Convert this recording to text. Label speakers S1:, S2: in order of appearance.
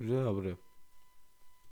S1: Buraya buraya.